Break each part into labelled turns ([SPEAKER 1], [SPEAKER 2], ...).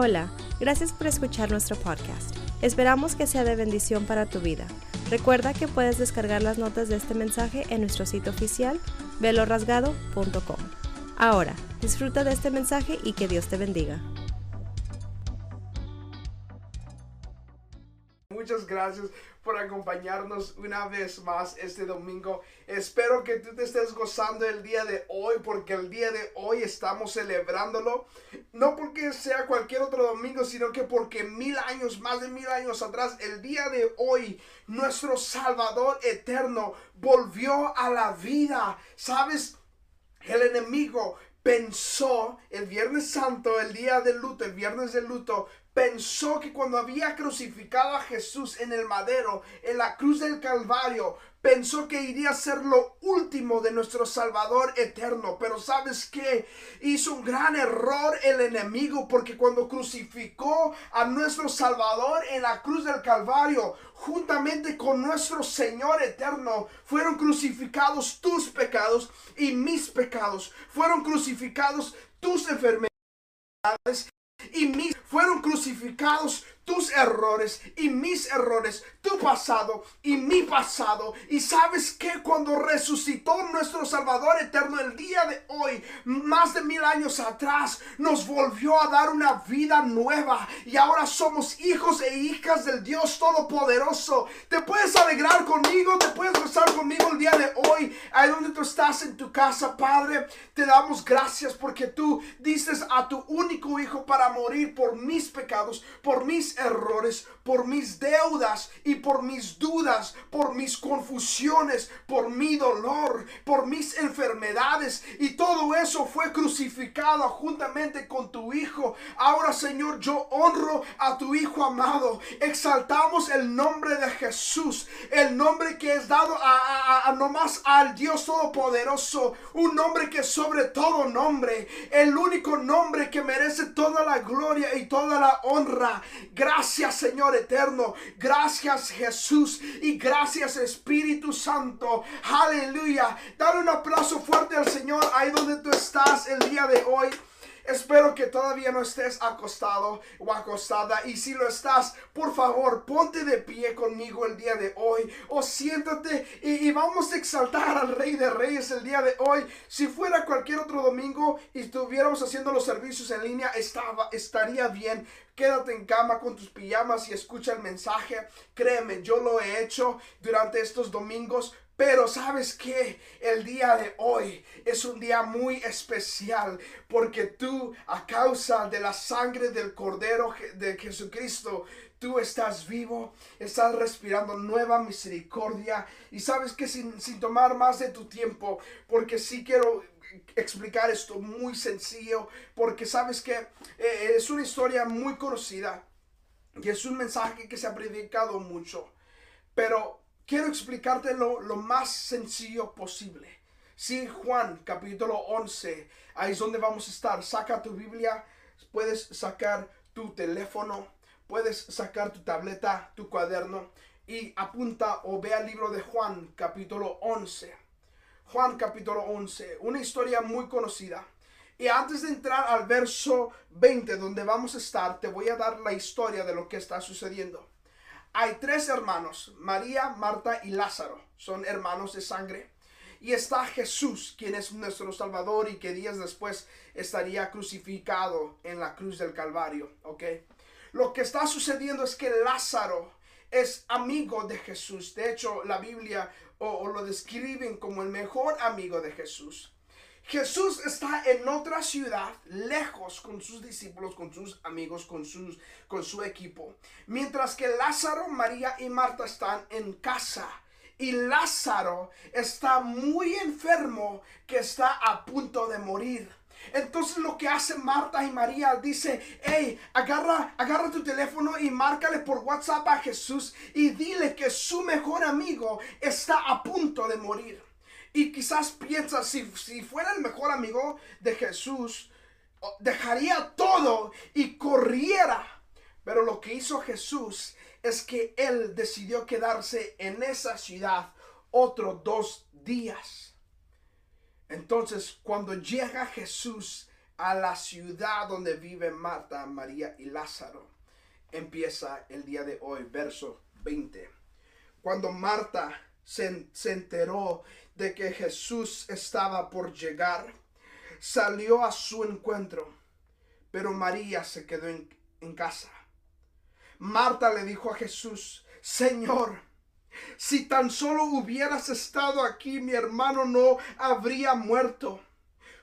[SPEAKER 1] Hola, gracias por escuchar nuestro podcast. Esperamos que sea de bendición para tu vida. Recuerda que puedes descargar las notas de este mensaje en nuestro sitio oficial velorasgado.com. Ahora, disfruta de este mensaje y que Dios te bendiga.
[SPEAKER 2] Muchas gracias por acompañarnos una vez más este domingo. Espero que tú te estés gozando el día de hoy porque el día de hoy estamos celebrándolo. No porque sea cualquier otro domingo, sino que porque mil años, más de mil años atrás, el día de hoy, nuestro Salvador eterno volvió a la vida. ¿Sabes? El enemigo pensó el Viernes Santo, el día del luto, el viernes del luto, pensó que cuando había crucificado a Jesús en el madero, en la cruz del Calvario, pensó que iría a ser lo último de nuestro Salvador eterno. Pero sabes que hizo un gran error el enemigo porque cuando crucificó a nuestro Salvador en la cruz del Calvario, juntamente con nuestro Señor eterno, fueron crucificados tus pecados y mis pecados. Fueron crucificados tus enfermedades y mis fueron crucificados tus errores y mis errores, tu pasado y mi pasado. Y sabes que cuando resucitó nuestro Salvador eterno el día de hoy, más de mil años atrás, nos volvió a dar una vida nueva. Y ahora somos hijos e hijas del Dios Todopoderoso. Te puedes alegrar conmigo, te puedes gozar conmigo el día de hoy. Ahí donde tú estás en tu casa, Padre, te damos gracias porque tú dices a tu único hijo para morir por mis pecados, por mis errores, por mis deudas y por mis dudas, por mis confusiones, por mi dolor, por mis enfermedades. Y todo eso fue crucificado juntamente con tu Hijo. Ahora, Señor, yo honro a tu Hijo amado. Exaltamos el nombre de Jesús, el nombre que es dado a, nomás al Dios Todopoderoso, un nombre que sobre todo nombre, el único nombre que merece toda la gloria y toda la honra. Gracias Señor eterno. Gracias Jesús. Y gracias Espíritu Santo. Aleluya. Dale un aplauso fuerte al Señor ahí donde tú estás el día de hoy. Espero que todavía no estés acostado o acostada. Y si lo estás, por favor, ponte de pie conmigo el día de hoy. O siéntate y, vamos a exaltar al Rey de Reyes el día de hoy. Si fuera cualquier otro domingo y estuviéramos haciendo los servicios en línea, estaba, estaría bien. Quédate en cama con tus pijamas y escucha el mensaje. Créeme, yo lo he hecho durante estos domingos pero sabes que el día de hoy es un día muy especial porque tú a causa de la sangre del Cordero de Jesucristo, tú estás vivo, estás respirando nueva misericordia. Y sabes que sin, tomar más de tu tiempo, porque sí quiero explicar esto muy sencillo, porque sabes que eh, es una historia muy conocida y es un mensaje que se ha predicado mucho, pero quiero explicarte lo, más sencillo posible. Si Juan capítulo 11, ahí es donde vamos a estar. Saca tu Biblia, puedes sacar tu teléfono, puedes sacar tu tableta, tu cuaderno y apunta o ve al libro de Juan capítulo 11. Juan capítulo 11, una historia muy conocida. Y antes de entrar al verso 20 donde vamos a estar, te voy a dar la historia de lo que está sucediendo. Hay tres hermanos, María, Marta y Lázaro. Son hermanos de sangre. Y está Jesús, quien es nuestro Salvador y que días después estaría crucificado en la cruz del Calvario. ¿Ok? Lo que está sucediendo es que Lázaro es amigo de Jesús. De hecho, la Biblia o lo describen como el mejor amigo de Jesús. Jesús está en otra ciudad, lejos con sus discípulos, con sus amigos, con, sus, con su equipo. Mientras que Lázaro, María y Marta están en casa. Y Lázaro está muy enfermo que está a punto de morir. Entonces lo que hace Marta y María dice, hey, agarra, agarra tu teléfono y márcale por WhatsApp a Jesús y dile que su mejor amigo está a punto de morir. Y quizás piensas, si, si fuera el mejor amigo de Jesús, dejaría todo y corriera. Pero lo que hizo Jesús es que él decidió quedarse en esa ciudad otros dos días. Entonces, cuando llega Jesús a la ciudad donde vive Marta, María y Lázaro. Empieza el día de hoy, verso 20. Cuando Marta se, se enteró de que Jesús estaba por llegar, salió a su encuentro, pero María se quedó en, casa. Marta le dijo a Jesús, Señor, si tan solo hubieras estado aquí, mi hermano no habría muerto.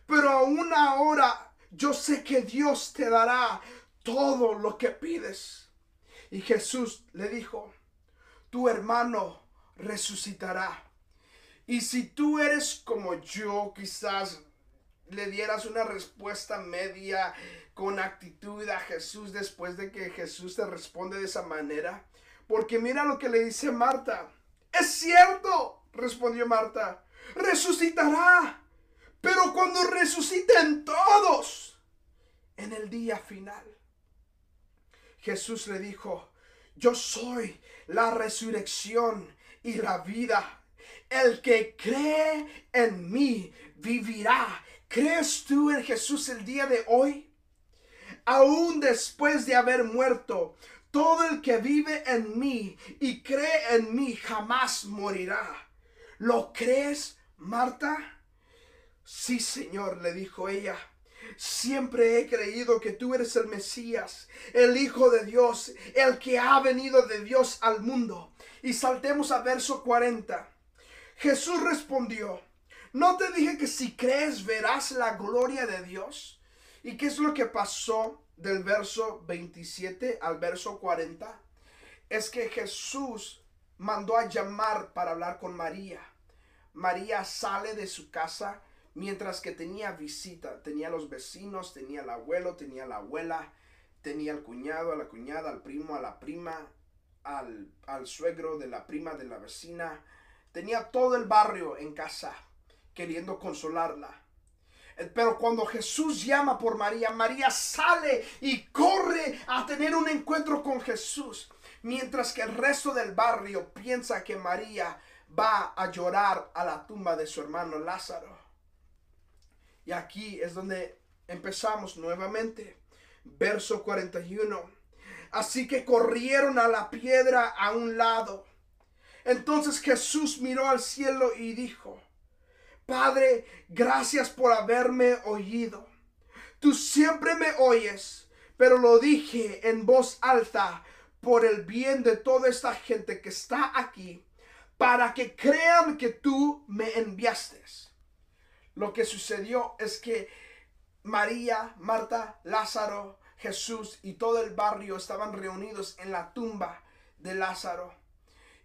[SPEAKER 2] Pero aún ahora yo sé que Dios te dará todo lo que pides. Y Jesús le dijo, tu hermano resucitará. Y si tú eres como yo, quizás le dieras una respuesta media con actitud a Jesús después de que Jesús te responde de esa manera. Porque mira lo que le dice Marta. Es cierto, respondió Marta. Resucitará. Pero cuando resuciten todos en el día final. Jesús le dijo, yo soy la resurrección y la vida. El que cree en mí vivirá. ¿Crees tú en Jesús el día de hoy? Aún después de haber muerto, todo el que vive en mí y cree en mí jamás morirá. ¿Lo crees, Marta? Sí, Señor, le dijo ella. Siempre he creído que tú eres el Mesías, el Hijo de Dios, el que ha venido de Dios al mundo. Y saltemos a verso 40. Jesús respondió, ¿no te dije que si crees verás la gloria de Dios? ¿Y qué es lo que pasó del verso 27 al verso 40? Es que Jesús mandó a llamar para hablar con María. María sale de su casa mientras que tenía visita. Tenía los vecinos, tenía el abuelo, tenía la abuela, tenía el cuñado, a la cuñada, al primo, a la prima, al, al suegro de la prima de la vecina. Tenía todo el barrio en casa queriendo consolarla. Pero cuando Jesús llama por María, María sale y corre a tener un encuentro con Jesús. Mientras que el resto del barrio piensa que María va a llorar a la tumba de su hermano Lázaro. Y aquí es donde empezamos nuevamente. Verso 41. Así que corrieron a la piedra a un lado. Entonces Jesús miró al cielo y dijo, Padre, gracias por haberme oído. Tú siempre me oyes, pero lo dije en voz alta por el bien de toda esta gente que está aquí, para que crean que tú me enviaste. Lo que sucedió es que María, Marta, Lázaro, Jesús y todo el barrio estaban reunidos en la tumba de Lázaro.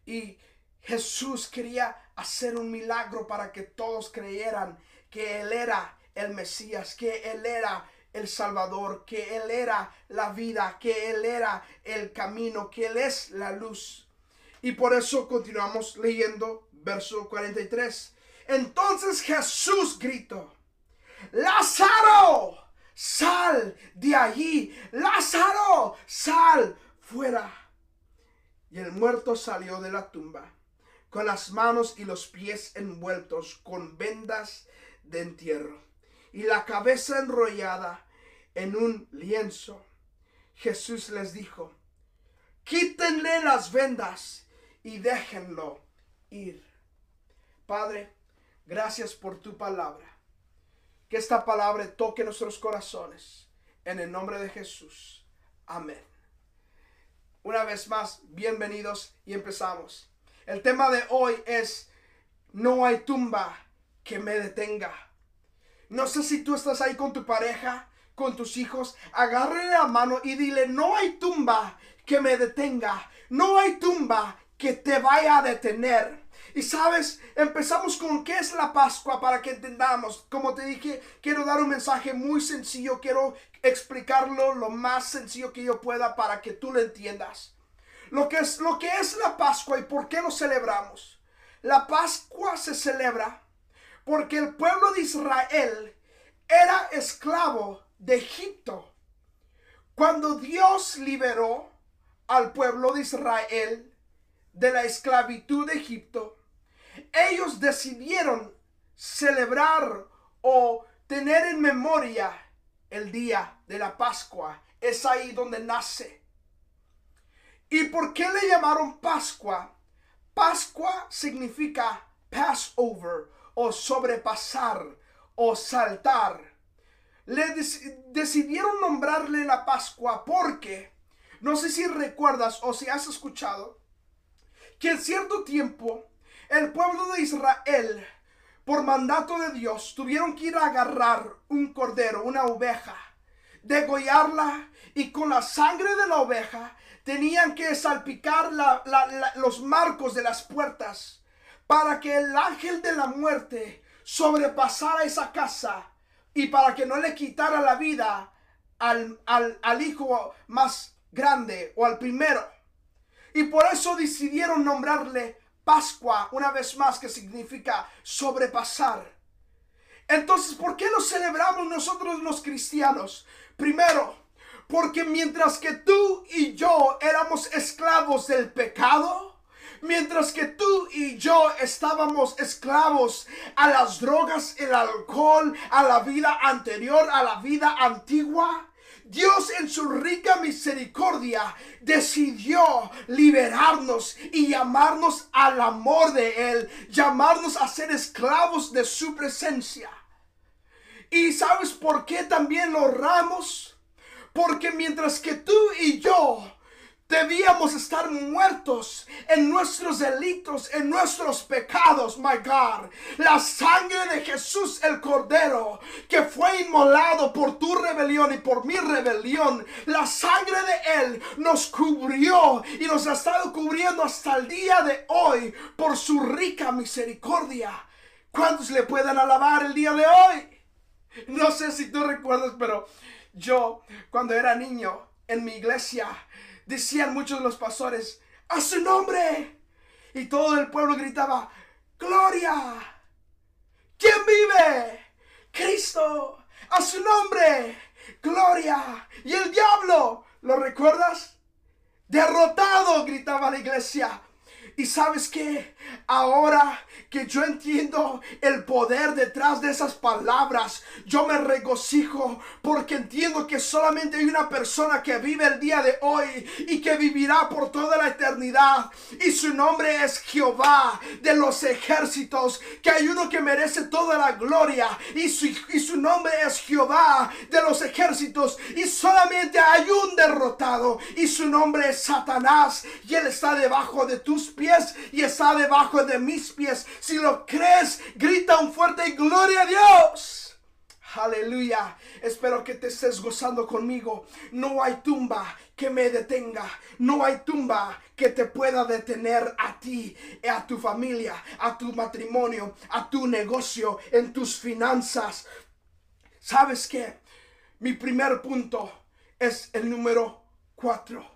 [SPEAKER 2] Y Jesús quería hacer un milagro para que todos creyeran que Él era el Mesías, que Él era el Salvador, que Él era la vida, que Él era el camino, que Él es la luz. Y por eso continuamos leyendo verso 43. Entonces Jesús gritó, Lázaro, sal de allí, Lázaro, sal fuera. Y el muerto salió de la tumba con las manos y los pies envueltos con vendas de entierro y la cabeza enrollada en un lienzo. Jesús les dijo, quítenle las vendas y déjenlo ir. Padre, gracias por tu palabra. Que esta palabra toque nuestros corazones. En el nombre de Jesús. Amén. Una vez más, bienvenidos y empezamos. El tema de hoy es, no hay tumba que me detenga. No sé si tú estás ahí con tu pareja, con tus hijos, agarre la mano y dile, no hay tumba que me detenga. No hay tumba que te vaya a detener. Y sabes, empezamos con qué es la Pascua para que entendamos. Como te dije, quiero dar un mensaje muy sencillo, quiero explicarlo lo más sencillo que yo pueda para que tú lo entiendas lo que es, lo que es la Pascua y por qué lo celebramos. La Pascua se celebra porque el pueblo de Israel era esclavo de Egipto. Cuando Dios liberó al pueblo de Israel de la esclavitud de Egipto, ellos decidieron celebrar o tener en memoria el día de la Pascua. Es ahí donde nace. ¿Y por qué le llamaron Pascua? Pascua significa Passover o sobrepasar o saltar. Le decidieron nombrarle la Pascua porque, no sé si recuerdas o si has escuchado, que en cierto tiempo el pueblo de Israel, por mandato de Dios, tuvieron que ir a agarrar un cordero, una oveja, degollarla y con la sangre de la oveja tenían que salpicar los marcos de las puertas para que el ángel de la muerte sobrepasara esa casa y para que no le quitara la vida al, al hijo más grande o al primero. Y por eso decidieron nombrarle Pascua, una vez más, que significa sobrepasar. Entonces, ¿por qué lo celebramos nosotros los cristianos? Primero, porque mientras que tú y yo éramos esclavos del pecado, mientras que tú y yo estábamos esclavos a las drogas, el alcohol, a la vida anterior, a la vida antigua, Dios en su rica misericordia decidió liberarnos y llamarnos al amor de Él, llamarnos a ser esclavos de su presencia. ¿Y sabes por qué también lo honramos? Porque mientras que tú y yo Debíamos estar muertos en nuestros delitos, en nuestros pecados, my God. La sangre de Jesús el Cordero, que fue inmolado por tu rebelión y por mi rebelión, la sangre de Él nos cubrió y nos ha estado cubriendo hasta el día de hoy por su rica misericordia. ¿Cuántos le pueden alabar el día de hoy? No sé si tú recuerdas, pero yo cuando era niño en mi iglesia, decían muchos de los pastores, a su nombre. Y todo el pueblo gritaba, Gloria. ¿Quién vive? Cristo. A su nombre. Gloria. Y el diablo, ¿lo recuerdas? Derrotado, gritaba la iglesia. Y sabes que ahora que yo entiendo el poder detrás de esas palabras, yo me regocijo porque entiendo que solamente hay una persona que vive el día de hoy y que vivirá por toda la eternidad. Y su nombre es Jehová de los ejércitos, que hay uno que merece toda la gloria y su, y su nombre es Jehová de los ejércitos. Y solamente hay un derrotado y su nombre es Satanás y él está debajo de tus pies y está debajo de mis pies. Si lo crees, grita un fuerte gloria a Dios. Aleluya. Espero que te estés gozando conmigo. No hay tumba que me detenga. No hay tumba que te pueda detener a ti, a tu familia, a tu matrimonio, a tu negocio, en tus finanzas. ¿Sabes qué? Mi primer punto es el número cuatro.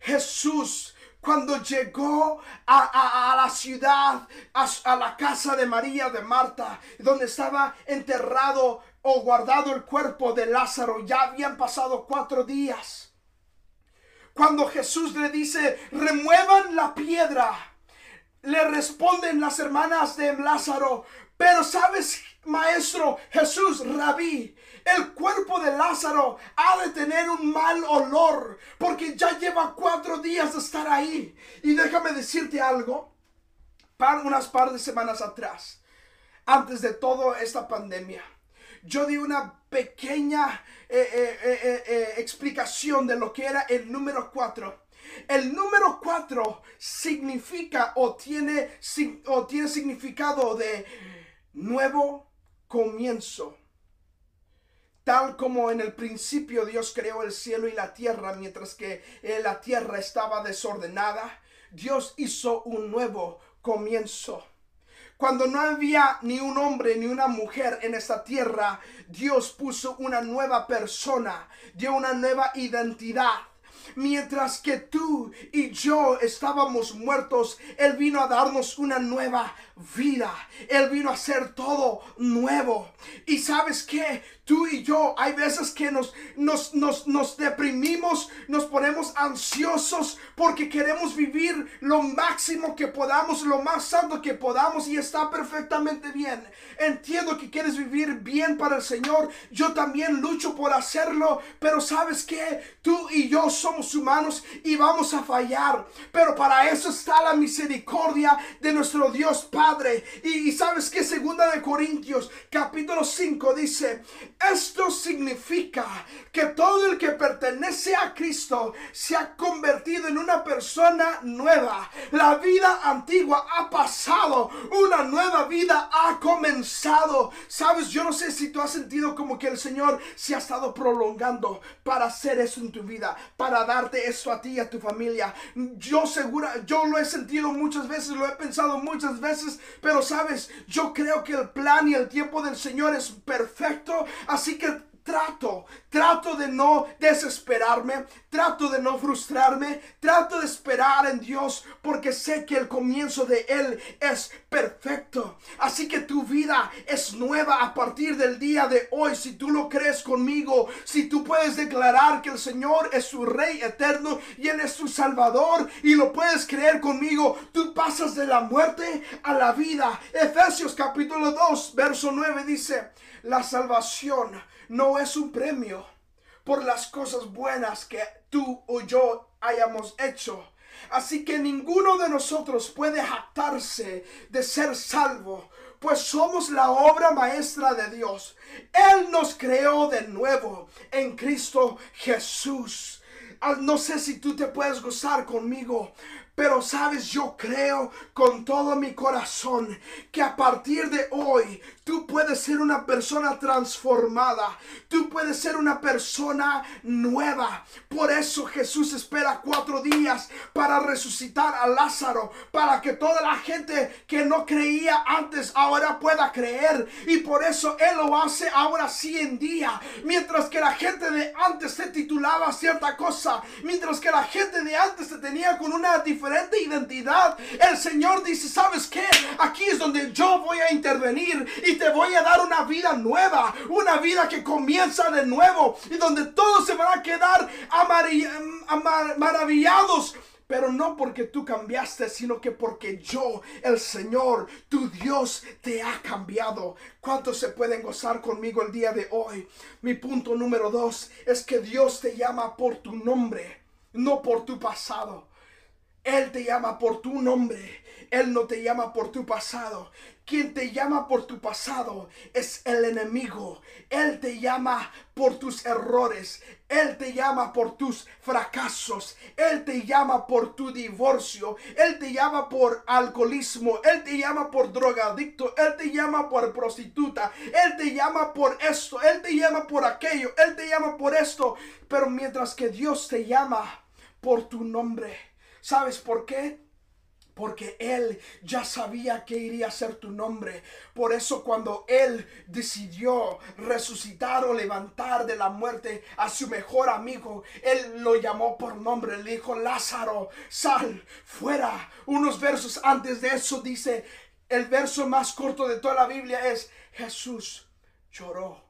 [SPEAKER 2] Jesús cuando llegó a, la ciudad, a, la casa de María, de Marta, donde estaba enterrado o guardado el cuerpo de Lázaro, ya habían pasado cuatro días. Cuando Jesús le dice, remuevan la piedra, le responden las hermanas de Lázaro, pero sabes, maestro Jesús, rabí, el cuerpo de Lázaro ha de tener un mal olor porque ya lleva cuatro días de estar ahí. Y déjame decirte algo, para unas par de semanas atrás, antes de toda esta pandemia, yo di una pequeña eh, eh, eh, explicación de lo que era el número cuatro. El número cuatro significa o tiene, o tiene significado de nuevo comienzo. Tal como en el principio Dios creó el cielo y la tierra, mientras que eh, la tierra estaba desordenada, Dios hizo un nuevo comienzo. Cuando no había ni un hombre ni una mujer en esta tierra, Dios puso una nueva persona, dio una nueva identidad. Mientras que tú y yo estábamos muertos, Él vino a darnos una nueva vida. Él vino a hacer todo nuevo. Y sabes que tú y yo, hay veces que nos, nos, nos, nos deprimimos, nos ponemos ansiosos porque queremos vivir lo máximo que podamos, lo más santo que podamos y está perfectamente bien. Entiendo que quieres vivir bien para el Señor. Yo también lucho por hacerlo, pero sabes que tú y yo somos humanos y vamos a fallar. Pero para eso está la misericordia de nuestro Dios Padre. Y, sabes que segunda de Corintios capítulo 5 dice, esto significa que todo el que pertenece a Cristo se ha convertido en una persona nueva. La vida antigua ha pasado, una nueva vida ha comenzado. Sabes, yo no sé si tú has sentido como que el Señor se ha estado prolongando para hacer eso en tu vida, para darte eso a ti y a tu familia. Yo segura, yo lo he sentido muchas veces, lo he pensado muchas veces, pero sabes, yo creo que el plan y el tiempo del Señor es perfecto, así que trato, trato de no desesperarme, trato de no frustrarme, trato de esperar en Dios porque sé que el comienzo de Él es perfecto. Así que tu vida es nueva a partir del día de hoy. Si tú lo crees conmigo, si tú puedes declarar que el Señor es su Rey eterno y Él es su Salvador y lo puedes creer conmigo, tú pasas de la muerte a la vida. Efesios capítulo 2, verso 9 dice, la salvación no es un premio por las cosas buenas que tú o yo hayamos hecho. Así que ninguno de nosotros puede jactarse de ser salvo, pues somos la obra maestra de Dios. Él nos creó de nuevo en Cristo Jesús. Ah, no sé si tú te puedes gozar conmigo, pero sabes, yo creo con todo mi corazón que a partir de hoy tú puedes ser una persona transformada. Tú puedes ser una persona nueva. Por eso Jesús espera cuatro días para resucitar a Lázaro. Para que toda la gente que no creía antes ahora pueda creer. Y por eso Él lo hace ahora sí en día. Mientras que la gente de antes se titulaba cierta cosa. Mientras que la gente de antes se tenía con una diferencia identidad. El Señor dice, ¿sabes qué? Aquí es donde yo voy a intervenir y te voy a dar una vida nueva, una vida que comienza de nuevo y donde todos se van a quedar maravillados pero no porque tú cambiaste, sino que porque yo, el Señor, tu Dios, te ha cambiado. ¿Cuántos se pueden gozar conmigo el día de hoy? Mi punto número dos es que Dios te llama por tu nombre, no por tu pasado. Él te llama por tu nombre. Él no te llama por tu pasado. Quien te llama por tu pasado es el enemigo. Él te llama por tus errores. Él te llama por tus fracasos. Él te llama por tu divorcio. Él te llama por alcoholismo. Él te llama por drogadicto. Él te llama por prostituta. Él te llama por esto. Él te llama por aquello. Él te llama por esto. Pero mientras que Dios te llama por tu nombre ¿Sabes por qué? Porque Él ya sabía que iría a ser tu nombre. Por eso cuando Él decidió resucitar o levantar de la muerte a su mejor amigo, Él lo llamó por nombre. Le dijo, Lázaro, sal fuera. Unos versos antes de eso dice, el verso más corto de toda la Biblia es, Jesús lloró.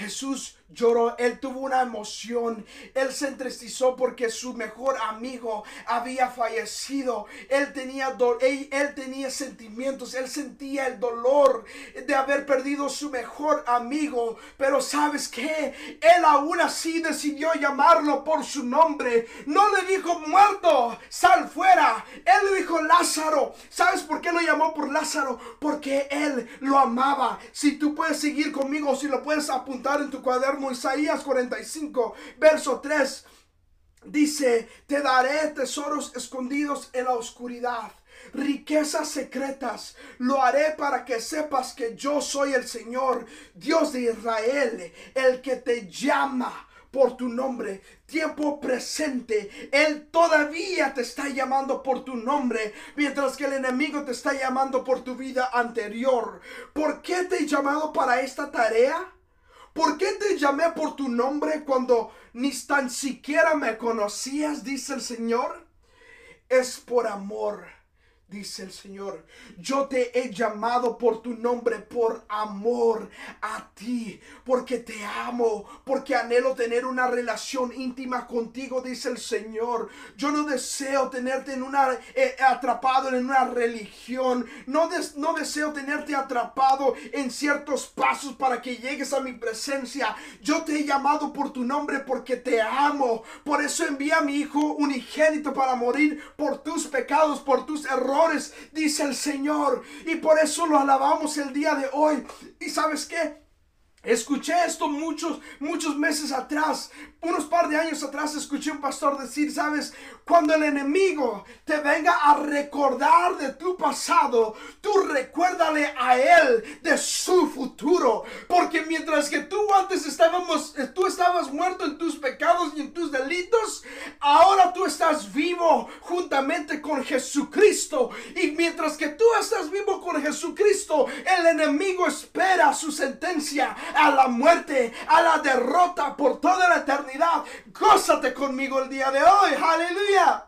[SPEAKER 2] Jesús lloró, él tuvo una emoción, él se entristizó porque su mejor amigo había fallecido, él tenía, él, tenía sentimientos, él sentía el dolor de haber perdido su mejor amigo, pero sabes que él aún así decidió llamarlo por su nombre, no le dijo muerto, sal fuera, él le dijo Lázaro, ¿sabes por qué lo llamó por Lázaro? Porque él lo amaba, si tú puedes seguir conmigo, si lo puedes apuntar en tu cuaderno, Isaías 45, verso 3, dice, te daré tesoros escondidos en la oscuridad riquezas secretas. Lo haré para que sepas que yo soy el Señor, Dios de Israel, el que te llama por tu nombre, tiempo presente. Él todavía te está llamando por tu nombre, mientras que el enemigo te está llamando por tu vida anterior. ¿Por qué te he llamado para esta tarea? ¿Por qué te llamé por tu nombre cuando ni tan siquiera me conocías? Dice el Señor. Es por amor dice el Señor. Yo te he llamado por tu nombre, por amor a ti, porque te amo, porque anhelo tener una relación íntima contigo, dice el Señor. Yo no deseo tenerte en una eh, atrapado en una religión. No, no deseo tenerte atrapado en ciertos pasos para que llegues a mi presencia. Yo te he llamado por tu nombre porque te amo. Por eso envía a mi hijo unigénito para morir por tus pecados, por tus errores dice el Señor. Y por eso lo alabamos el día de hoy. ¿Y sabes qué? Escuché esto muchos, muchos meses atrás, unos par de años atrás escuché un pastor decir, sabes, cuando el enemigo te venga a recordar de tu pasado, tú recuérdale a él de su futuro, porque mientras que tú antes estábamos, tú estabas muerto en tus pecados y en tus delitos, ahora tú estás vivo juntamente con Jesucristo, y mientras que tú estás vivo con Jesucristo, el enemigo espera su sentencia a la muerte, a la derrota por toda la eternidad. Gózate conmigo el día de hoy. Aleluya.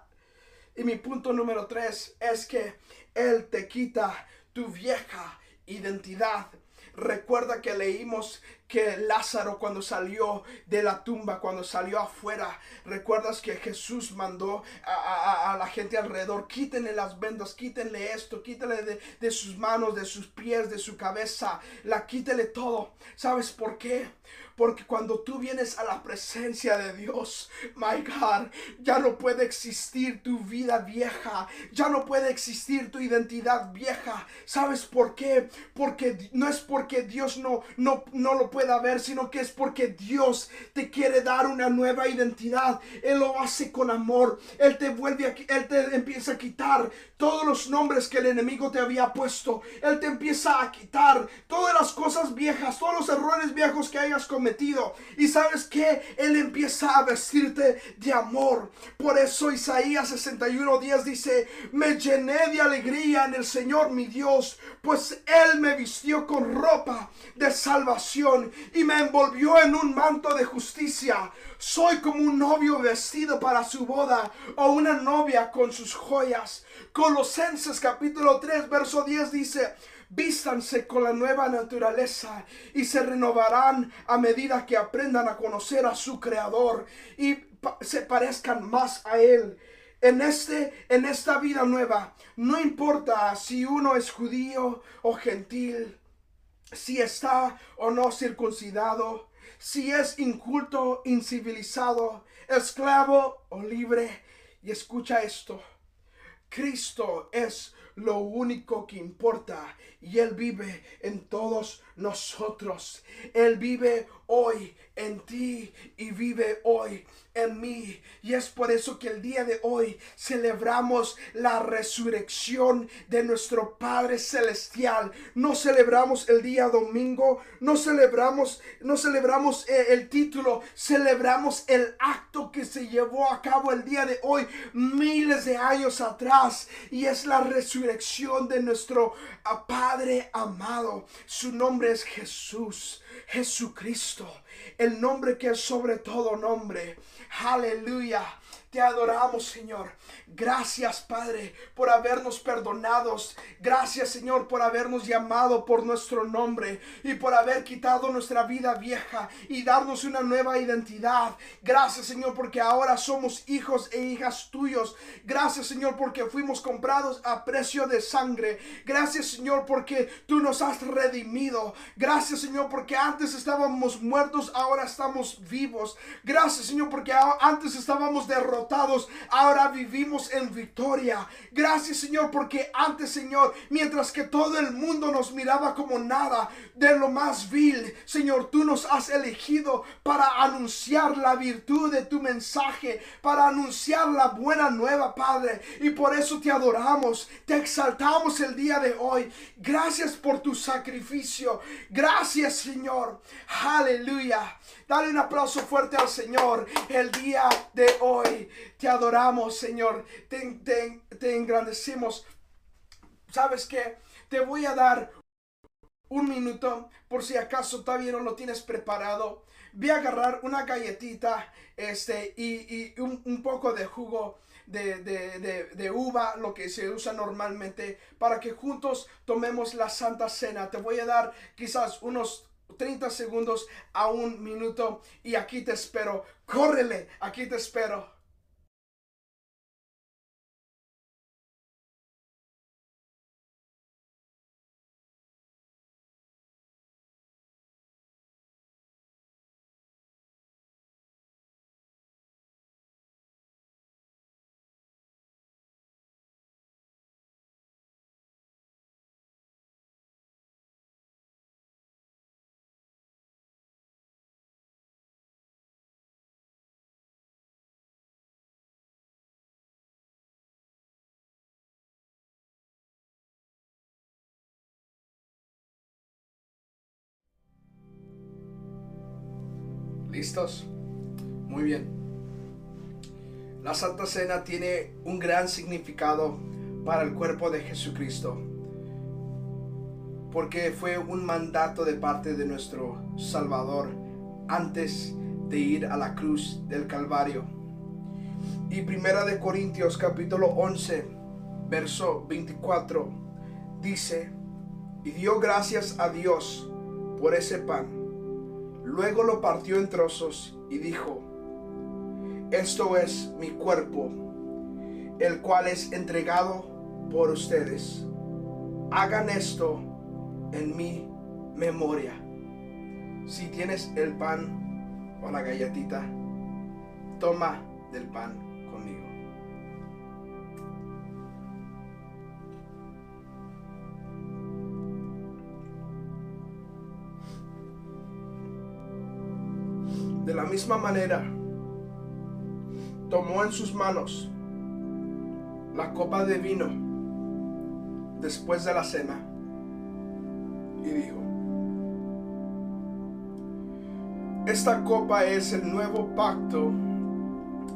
[SPEAKER 2] Y mi punto número tres es que Él te quita tu vieja identidad. Recuerda que leímos que Lázaro cuando salió de la tumba, cuando salió afuera, recuerdas que Jesús mandó a, la gente alrededor, quítenle las vendas, quítenle esto, quítenle de, de, sus manos, de sus pies, de su cabeza, la quítele todo. ¿Sabes por qué? Porque cuando tú vienes a la presencia de Dios, my God, ya no puede existir tu vida vieja, ya no puede existir tu identidad vieja. ¿Sabes por qué? Porque no es porque Dios no, no, no lo pueda ver, sino que es porque Dios te quiere dar una nueva identidad. Él lo hace con amor. Él te vuelve a, Él te empieza a quitar todos los nombres que el enemigo te había puesto. Él te empieza a quitar todas las cosas viejas, todos los errores viejos que hayas cometido y sabes que Él empieza a vestirte de amor. Por eso Isaías 61 días dice, me llené de alegría en el Señor mi Dios, pues Él me vistió con ropa de salvación y me envolvió en un manto de justicia. Soy como un novio vestido para su boda o una novia con sus joyas. Colosenses capítulo 3 verso 10 dice, Vístanse con la nueva naturaleza y se renovarán a medida que aprendan a conocer a su creador y se parezcan más a él. En este en esta vida nueva, no importa si uno es judío o gentil, si está o no circuncidado, si es inculto, incivilizado, esclavo o libre. Y escucha esto. Cristo es lo único que importa y Él vive en todos nosotros. Él vive hoy en ti y vive hoy en mí. Y es por eso que el día de hoy celebramos la resurrección de nuestro Padre Celestial. No celebramos el día domingo, no celebramos, no celebramos eh, el título, celebramos el acto que se llevó a cabo el día de hoy, miles de años atrás. Y es la resurrección de nuestro ah, Padre amado. Su nombre es Jesús, Jesucristo, el nombre que es sobre todo nombre. Aleluya. Te adoramos, Señor. Gracias, Padre, por habernos perdonados. Gracias, Señor, por habernos llamado por nuestro nombre y por haber quitado nuestra vida vieja y darnos una nueva identidad. Gracias, Señor, porque ahora somos hijos e hijas tuyos. Gracias, Señor, porque fuimos comprados a precio de sangre. Gracias, Señor, porque tú nos has redimido. Gracias, Señor, porque antes estábamos muertos, ahora estamos vivos. Gracias, Señor, porque antes estábamos derrotados ahora vivimos en victoria. Gracias Señor, porque antes Señor, mientras que todo el mundo nos miraba como nada, de lo más vil, Señor, tú nos has elegido para anunciar la virtud de tu mensaje, para anunciar la buena nueva, Padre. Y por eso te adoramos, te exaltamos el día de hoy. Gracias por tu sacrificio. Gracias Señor. Aleluya. Dale un aplauso fuerte al Señor el día de hoy. Te adoramos, Señor. Te, te, engrandecemos. ¿Sabes qué? Te voy a dar un minuto por si acaso todavía no lo tienes preparado. Voy a agarrar una galletita este, y, un, poco de jugo. de, uva, lo que se usa normalmente, para que juntos tomemos la Santa Cena. Te voy a dar quizás unos 30 segundos a un minuto y aquí te espero. Córrele, aquí te espero. ¿Listos? Muy bien. La Santa Cena tiene un gran significado para el cuerpo de Jesucristo. Porque fue un mandato de parte de nuestro Salvador antes de ir a la cruz del Calvario. Y Primera de Corintios capítulo 11, verso 24 dice, y dio gracias a Dios por ese pan Luego lo partió en trozos y dijo, esto es mi cuerpo, el cual es entregado por ustedes. Hagan esto en mi memoria. Si tienes el pan o la galletita, toma del pan misma manera, tomó en sus manos la copa de vino después de la cena y dijo, esta copa es el nuevo pacto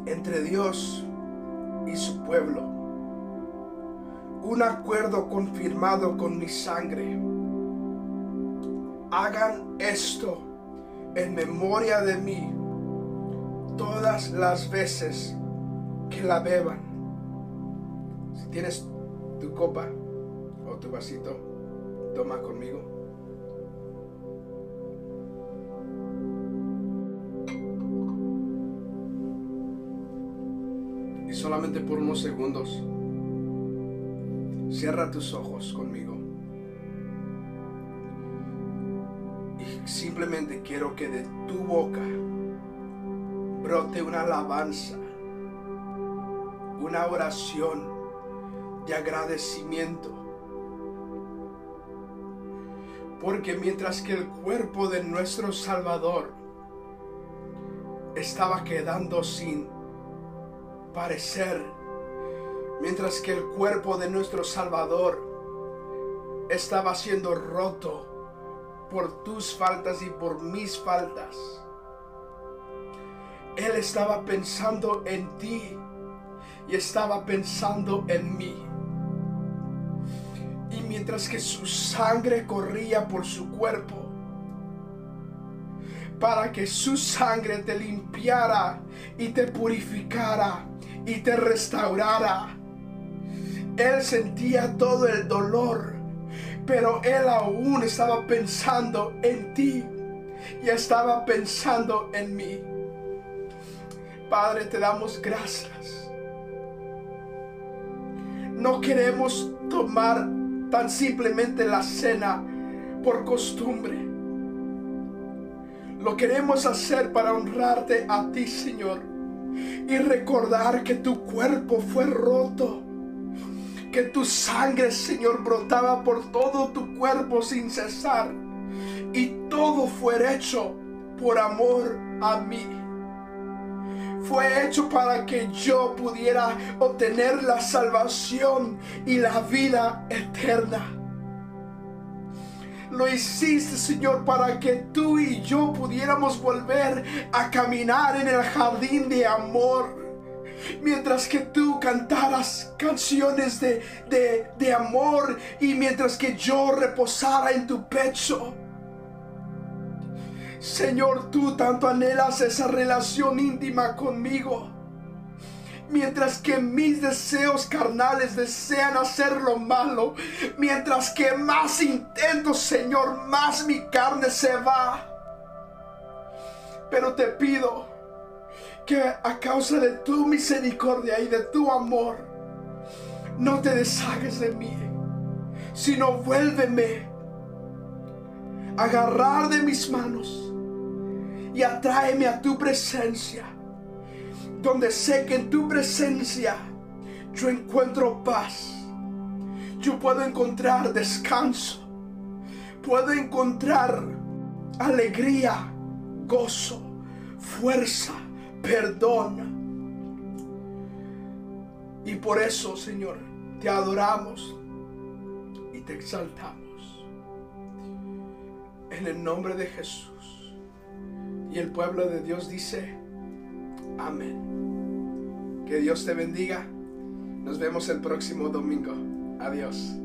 [SPEAKER 2] entre Dios y su pueblo, un acuerdo confirmado con mi sangre. Hagan esto en memoria de mí todas las veces que la beban. Si tienes tu copa o tu vasito, toma conmigo. Y solamente por unos segundos, cierra tus ojos conmigo. Simplemente quiero que de tu boca brote una alabanza, una oración de agradecimiento. Porque mientras que el cuerpo de nuestro Salvador estaba quedando sin parecer, mientras que el cuerpo de nuestro Salvador estaba siendo roto, por tus faltas y por mis faltas. Él estaba pensando en ti y estaba pensando en mí. Y mientras que su sangre corría por su cuerpo, para que su sangre te limpiara y te purificara y te restaurara. Él sentía todo el dolor pero Él aún estaba pensando en ti y estaba pensando en mí. Padre, te damos gracias. No queremos tomar tan simplemente la cena por costumbre. Lo queremos hacer para honrarte a ti, Señor, y recordar que tu cuerpo fue roto que tu sangre, Señor, brotaba por todo tu cuerpo sin cesar. Y todo fue hecho por amor a mí. Fue hecho para que yo pudiera obtener la salvación y la vida eterna. Lo hiciste, Señor, para que tú y yo pudiéramos volver a caminar en el jardín de amor mientras que tú cantaras canciones de, de, amor y mientras que yo reposara en tu pecho. Señor, tú tanto anhelas esa relación íntima conmigo. Mientras que mis deseos carnales desean hacer lo malo, mientras que más intento, Señor, más mi carne se va. Pero te pido que a causa de tu misericordia y de tu amor, no te deshagas de mí, sino vuélveme a agarrar de mis manos y atráeme a tu presencia, donde sé que en tu presencia yo encuentro paz, yo puedo encontrar descanso, puedo encontrar alegría, gozo, fuerza perdón. Y por eso, Señor, te adoramos y te exaltamos. En el nombre de Jesús. Y el pueblo de Dios dice, amén. Que Dios te bendiga. Nos vemos el próximo domingo. Adiós.